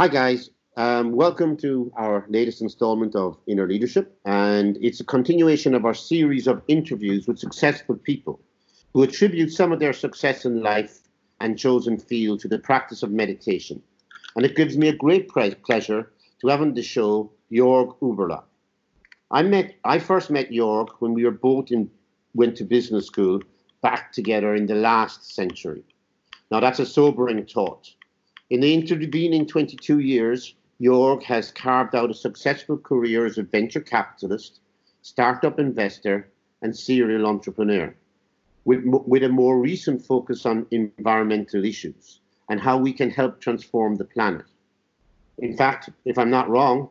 Hi, guys. Um, welcome to our latest installment of Inner Leadership, and it's a continuation of our series of interviews with successful people who attribute some of their success in life and chosen field to the practice of meditation. And it gives me a great pleasure to have on the show Jorg Uberla. I met, I first met Jorg when we were both in, went to business school back together in the last century. Now that's a sobering thought. In the intervening 22 years, Jorg has carved out a successful career as a venture capitalist, startup investor, and serial entrepreneur, with, with a more recent focus on environmental issues and how we can help transform the planet. In fact, if I'm not wrong,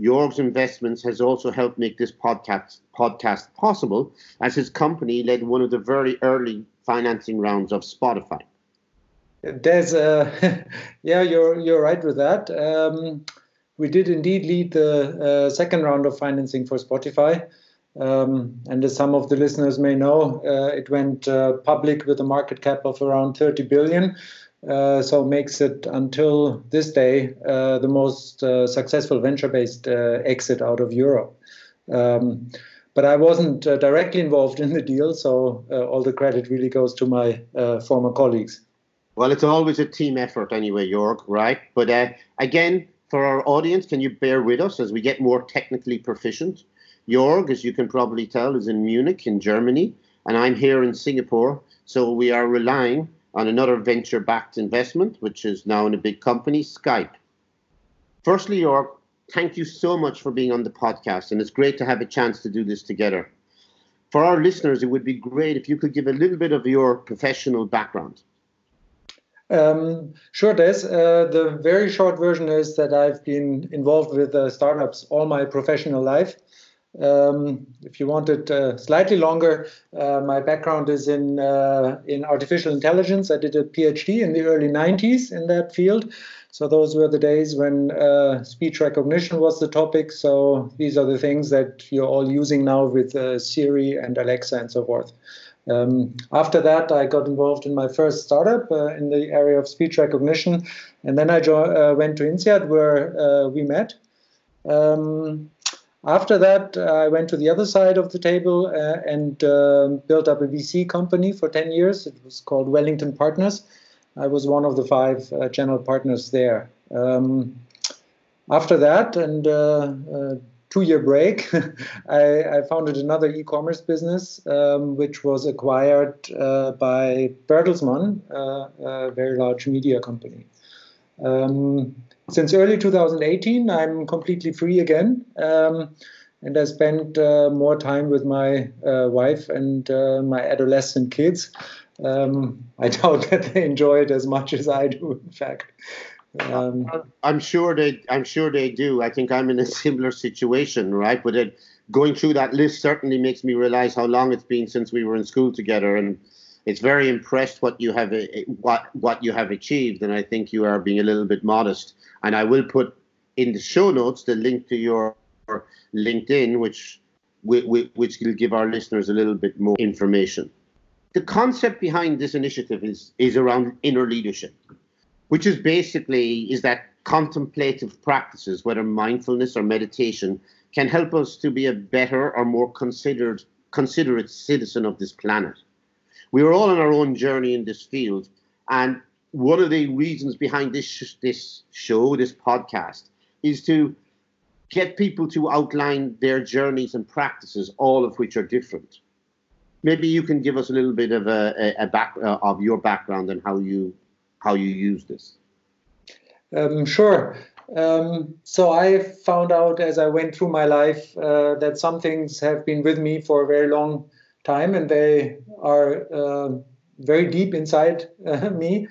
Jorg's investments has also helped make this podcast podcast possible, as his company led one of the very early financing rounds of Spotify. There's a, yeah, you're you're right with that. Um, we did indeed lead the uh, second round of financing for Spotify. Um, and as some of the listeners may know, uh, it went uh, public with a market cap of around 30 billion. Uh, so makes it until this day uh, the most uh, successful venture-based uh, exit out of Europe. Um, but I wasn't directly involved in the deal, so all the credit really goes to my former colleagues. Well, it's always a team effort anyway, Jorg, right? But uh, again, for our audience, can you bear with us as we get more technically proficient? Jorg, as you can probably tell, is in Munich in Germany, and I'm here in Singapore. So we are relying on another venture backed investment, which is now in a big company, Skype. Firstly, Jorg, thank you so much for being on the podcast, and it's great to have a chance to do this together. For our listeners, it would be great if you could give a little bit of your professional background. Um, sure, Des. Uh, the very short version is that I've been involved with uh, startups all my professional life. Um, if you want it uh, slightly longer, uh, my background is in uh, in artificial intelligence. I did a PhD in the early 90s in that field. So those were the days when uh, speech recognition was the topic. So these are the things that you're all using now with Siri and Alexa and so forth. Um, after that, I got involved in my first startup uh, in the area of speech recognition, and then I jo- uh, went to INSEAD where uh, we met. Um, after that, I went to the other side of the table uh, and uh, built up a VC company for 10 years. It was called Wellington Partners. I was one of the five uh, general partners there. Um, after that, and two year break, I, I, founded another e commerce business, um, which was acquired uh, by Bertelsmann, uh, a very large media company. Um, since early 2018, I'm completely free again. Um, and I spent uh, more time with my uh, wife and uh, my adolescent kids. Um, I doubt that they enjoy it as much as I do, in fact. Um, I'm sure they. I'm sure they do. I think I'm in a similar situation, right? But it, going through that list certainly makes me realize how long it's been since we were in school together, and it's very impressed what you have what what you have achieved. And I think you are being a little bit modest. And I will put in the show notes the link to your LinkedIn, which which which will give our listeners a little bit more information. The concept behind this initiative is is around inner leadership which is basically is that contemplative practices, whether mindfulness or meditation, can help us to be a better or more considered considerate citizen of this planet. We are all on our own journey in this field, and one of the reasons behind this this show, this podcast, is to get people to outline their journeys and practices, all of which are different. Maybe you can give us a little bit of a, a, a back uh, of your background and how you how you use this? Um, sure. Um, so I found out as I went through my life uh, that some things have been with me for a very long time, and they are uh, very deep inside uh, me.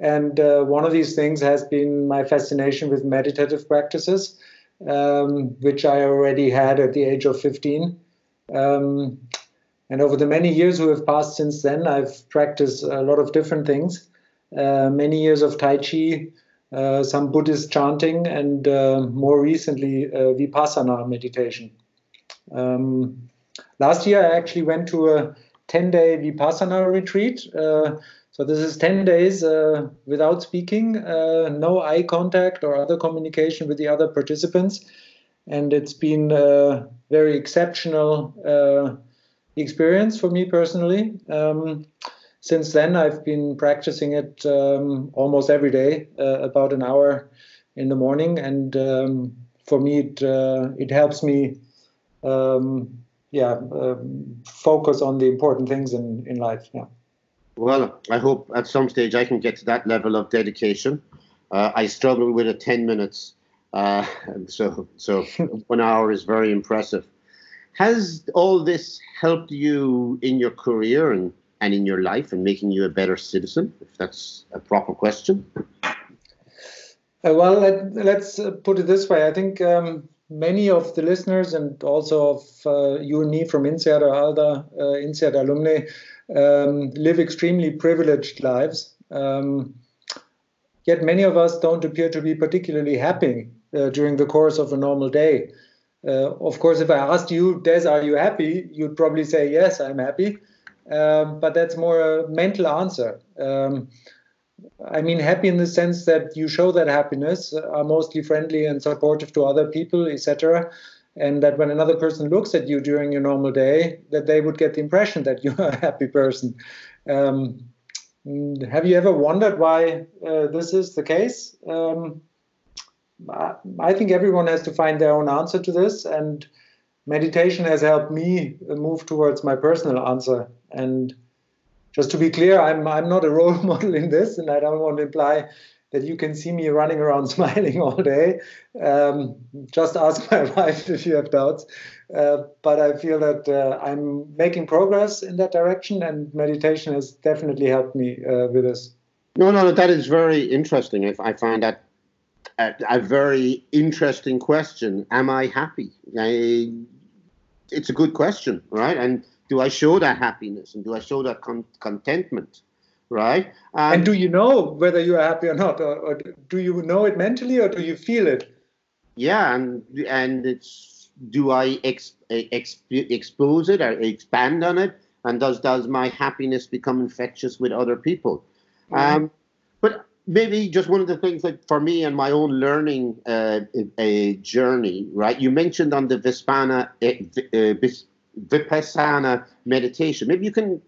And uh, one of these things has been my fascination with meditative practices, um, which I already had at the age of 15. Um, and over the many years who have passed since then, I've practiced a lot of different things. Uh, many years of Tai Chi, uh, some Buddhist chanting, and uh, more recently, Vipassana meditation. Um, last year, I actually went to a 10 day Vipassana retreat. So this is 10 days uh, without speaking, uh, no eye contact or other communication with the other participants. And it's been a very exceptional uh, experience for me personally. Um, since then, I've been practicing it um, almost every day, uh, about an hour in the morning. And um, for me, it, uh, it helps me um, yeah, um, focus on the important things in, in life. Yeah. Well, I hope at some stage I can get to that level of dedication. Uh, I struggle with it 10 minutes, uh, so so one hour is very impressive. Has all this helped you in your career and, and in your life and making you a better citizen, if that's a proper question? Uh, well, let, us uh, put it this way. I think um, many of the listeners and also of uh, you and me from INSEAD other uh, alumni um, live extremely privileged lives. Um, yet many of us don't appear to be particularly happy uh, during the course of a normal day. Uh, of course, if I asked you, Des, are you happy? You'd probably say, yes, I'm happy. Um, but that's more a mental answer. Um, I mean, happy in the sense that you show that happiness, are mostly friendly and supportive to other people, etc and that when another person looks at you during your normal day, that they would get the impression that you're a happy person. Um, have you ever wondered why uh, this is the case? Um, I think everyone has to find their own answer to this, and meditation has helped me move towards my personal answer. And just to be clear, I'm I'm not a role model in this, and I don't want to imply that you can see me running around smiling all day. Um, just ask my wife if you have doubts. Uh, but I feel that uh, I'm making progress in that direction, and meditation has definitely helped me uh, with this. No, no, no, that is very interesting. I, I find that a, a, very interesting question. Am I happy? I, it's a good question, right? And do I show that happiness and do I show that con- contentment? right? Um, and do you know whether you are happy or not, or, or, do you know it mentally, or do you feel it? Yeah, and and it's do I ex, ex, expose it or expand on it, and does does my happiness become infectious with other people? Mm-hmm. Um, but maybe just one of the things that for me and my own learning uh, a journey, right? You mentioned on the Vispana, uh, Vipassana meditation. Maybe you can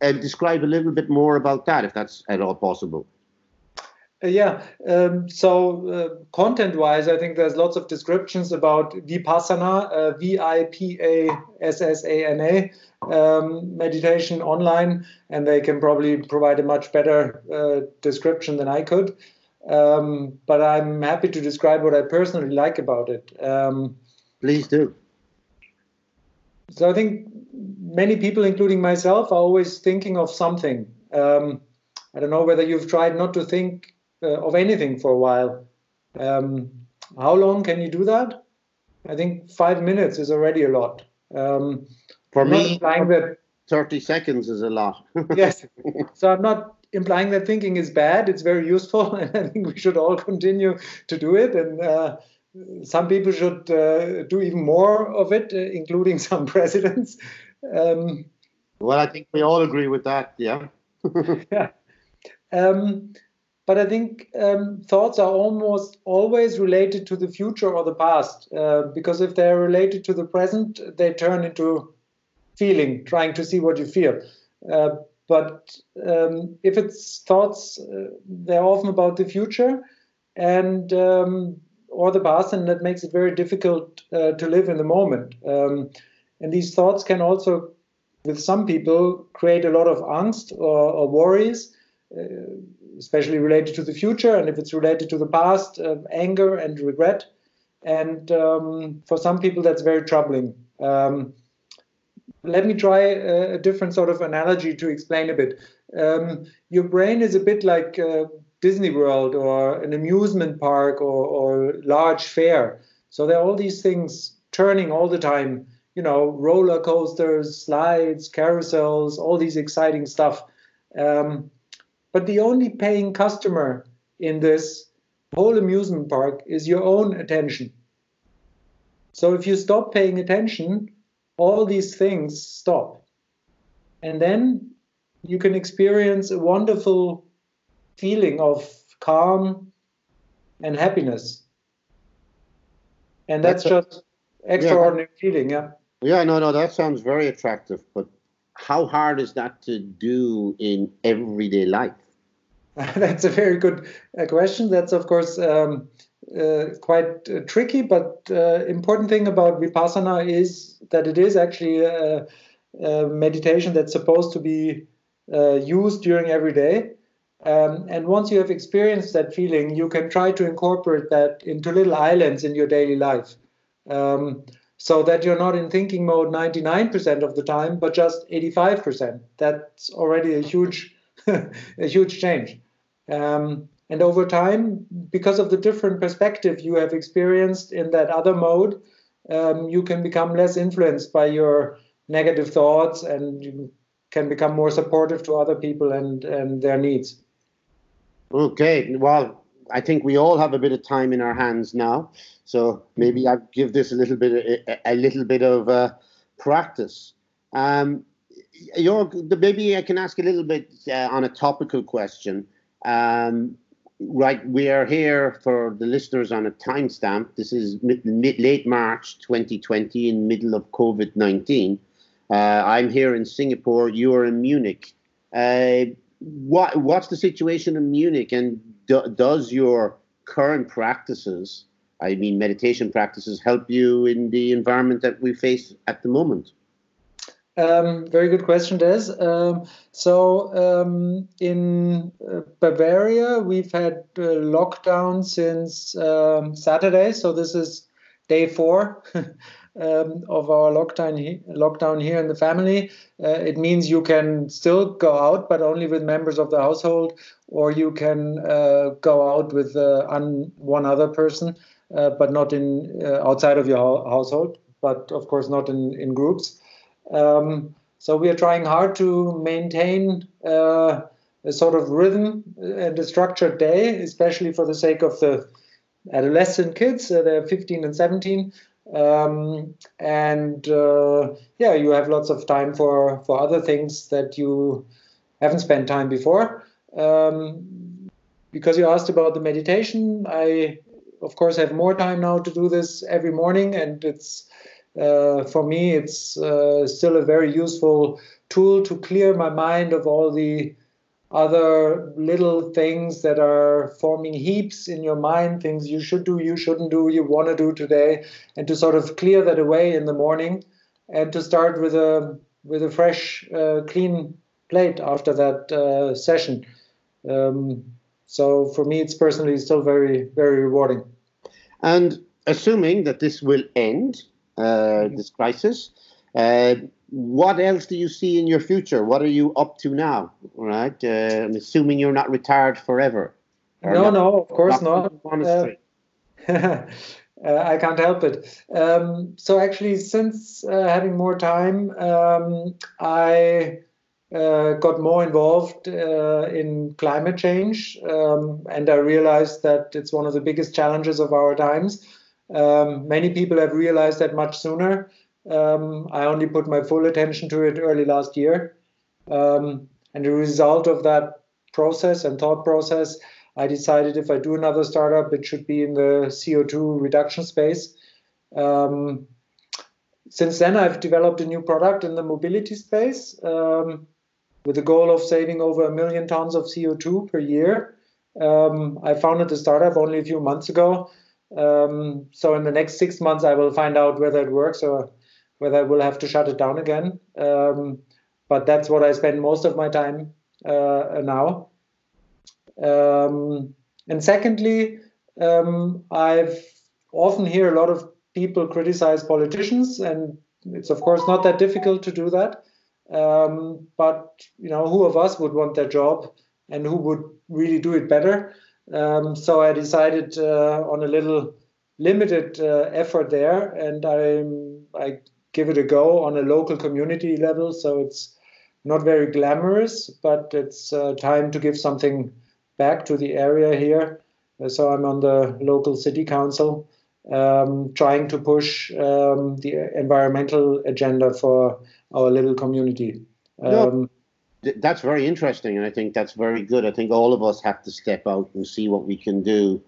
and describe a little bit more about that, if that's at all possible. Uh, yeah. Um, so, uh, content-wise, I think there's lots of descriptions about vipassana, uh, V-I-P-A-S-S-A-N-A, um, meditation online, and they can probably provide a much better uh, description than I could. Um, but I'm happy to describe what I personally like about it. Um, Please do. So I think many people, including myself, are always thinking of something. Um, I don't know whether you've tried not to think uh, of anything for a while. Um, how long can you do that? I think five minutes is already a lot. Um, for me, that 30 seconds is a lot. yes. So I'm not implying that thinking is bad. It's very useful, and I think we should all continue to do it. And uh, some people should uh, do even more of it, uh, including some presidents. Um, well, I think we all agree with that. Yeah. yeah. Um, but I think um, thoughts are almost always related to the future or the past, uh, because if they're related to the present, they turn into feeling, trying to see what you feel. Uh, but um, if it's thoughts, uh, they're often about the future, and um, or the past, and that makes it very difficult uh, to live in the moment. Um, and these thoughts can also, with some people, create a lot of angst or, or worries, uh, especially related to the future. And if it's related to the past, uh, anger and regret. And um, for some people, that's very troubling. Um, let me try a, a, different sort of analogy to explain a bit. Um, your brain is a bit like uh, Disney World or an amusement park or, or large fair. So there are all these things turning all the time. You know, roller coasters, slides, carousels, all these exciting stuff. Um, but the only paying customer in this whole amusement park is your own attention. So if you stop paying attention, all these things stop. And then you can experience a wonderful feeling of calm and happiness. And that's, that's just a, extraordinary yeah. feeling, yeah. Yeah, no, no, that sounds very attractive. But how hard is that to do in everyday life? That's a very good uh, question. That's of course um, uh, quite uh, tricky, but uh, important thing about vipassana is that it is actually a, a meditation that's supposed to be uh, used during every day. Um, and once you have experienced that feeling, you can try to incorporate that into little islands in your daily life. Um, so that you're not in thinking mode 99% of the time, but just 85%. That's already a huge, a huge change. Um, and over time, because of the different perspective you have experienced in that other mode, um, you can become less influenced by your negative thoughts and you can become more supportive to other people and, and their needs. Okay, well, I think we all have a bit of time in our hands now, so maybe I give this a little bit, a, a little bit of uh, practice. Um, maybe I can ask a little bit uh, on a topical question. Um, right, we are here for the listeners on a timestamp. This is mid, mid, late March 2020, in middle of COVID 19. Uh, I'm here in Singapore. You are in Munich. Uh, what what's the situation in Munich, and do, does your current practices, I mean meditation practices, help you in the environment that we face at the moment? Um, very good question, Des. Um, so um, in uh, Bavaria, we've had uh, lockdown since um, Saturday. So this is day four um, of our lockdown he- lockdown here in the family. Uh, it means you can still go out, but only with members of the household, or you can uh, go out with uh, un- one other person, uh, but not in outside of your ho- household. But of course, not in in groups. Um, so we are trying hard to maintain uh, a sort of rhythm and a structured day, especially for the sake of the adolescent kids. Uh, they're 15 and 17. Um, and uh, yeah, you have lots of time for, for other things that you haven't spent time before. Um, because you asked about the meditation, I of course have more time now to do this every morning, and it's uh, for me, it's uh, still a very useful tool to clear my mind of all the other little things that are forming heaps in your mind, things you should do, you shouldn't do, you want to do today, and to sort of clear that away in the morning, and to start with a with a fresh, uh, clean plate after that uh, session. Um, so for me, it's personally still very, very rewarding. And assuming that this will end, uh, this crisis. Uh, what else do you see in your future? What are you up to now? Right? Uh, I'm assuming you're not retired forever. No, not, no, of course not. not. Uh, I can't help it. Um, so actually, since uh, having more time, um, I uh, got more involved in climate change, um, and I realized that it's one of the biggest challenges of our times. Um, many people have realized that much sooner. Um, I only put my full attention to it early last year. Um, and the result of that process and thought process, I decided if I do another startup, it should be in the CO2 reduction space. Um, since then, I've developed a new product in the mobility space um, with the goal of saving over a million tons of CO2 per year. Um, I founded the startup only a few months ago um, so in the next six months, I will find out whether it works or whether I will have to shut it down again. Um, but that's what I spend most of my time uh, now. Um, and secondly, um, I've often hear a lot of people criticize politicians, and it's of course not that difficult to do that. Um, but you know, who of us would want their job, and who would really do it better? Um, so I decided uh, on a little limited uh, effort there, and I'm I give it a go on a local community level. So it's not very glamorous, but it's uh, time to give something back to the area here. Uh, so I'm on the local city council, um, trying to push um, the environmental agenda for our little community. Um, that's very interesting, and I think that's very good. I think all of us have to step out and see what we can do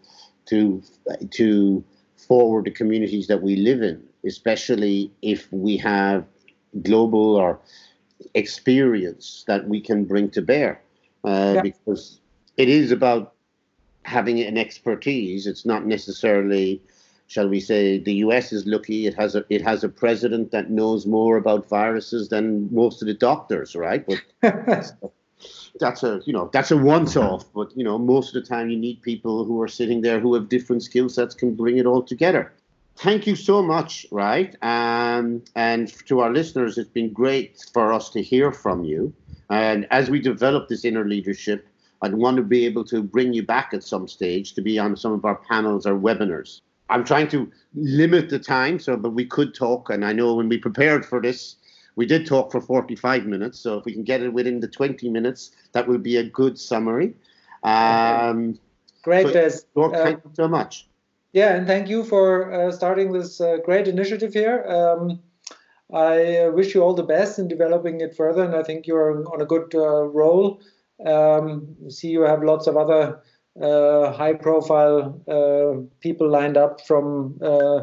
to to forward the communities that we live in, especially if we have global or experience that we can bring to bear. Uh, yeah. Because it is about having an expertise. It's not necessarily, shall we say, the US is lucky. It has a it has a president that knows more about viruses than most of the doctors, right? But that's a you know that's a once off. But you know most of the time you need people who are sitting there who have different skill sets can bring it all together. Thank you so much, right? Um, and to our listeners, it's been great for us to hear from you. And as we develop this inner leadership, I'd want to be able to bring you back at some stage to be on some of our panels or webinars. I'm trying to limit the time, so but we could talk. And I know when we prepared for this, we did talk for 45 minutes. So if we can get it within the 20 minutes, that would be a good summary. Um, great, Des. Uh, thank you so much. Yeah, and thank you for uh, starting this uh, great initiative here. Um, I wish you all the best in developing it further, and I think you're on a good uh, roll. Um, see, you have lots of other uh, high-profile uh, people lined up from uh,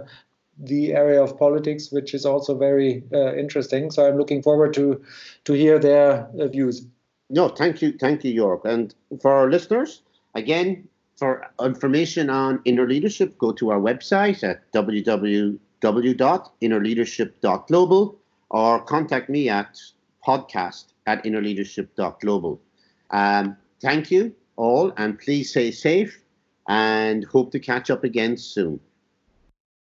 the area of politics, which is also very uh, interesting. So I'm looking forward to to hear their uh, views. No, thank you, thank you, Jorg. And for our listeners, again, for information on inner leadership, go to our website at www.innerleadership.global or contact me at podcast at innerleadership.global. Um, thank you all, and please stay safe and hope to catch up again soon.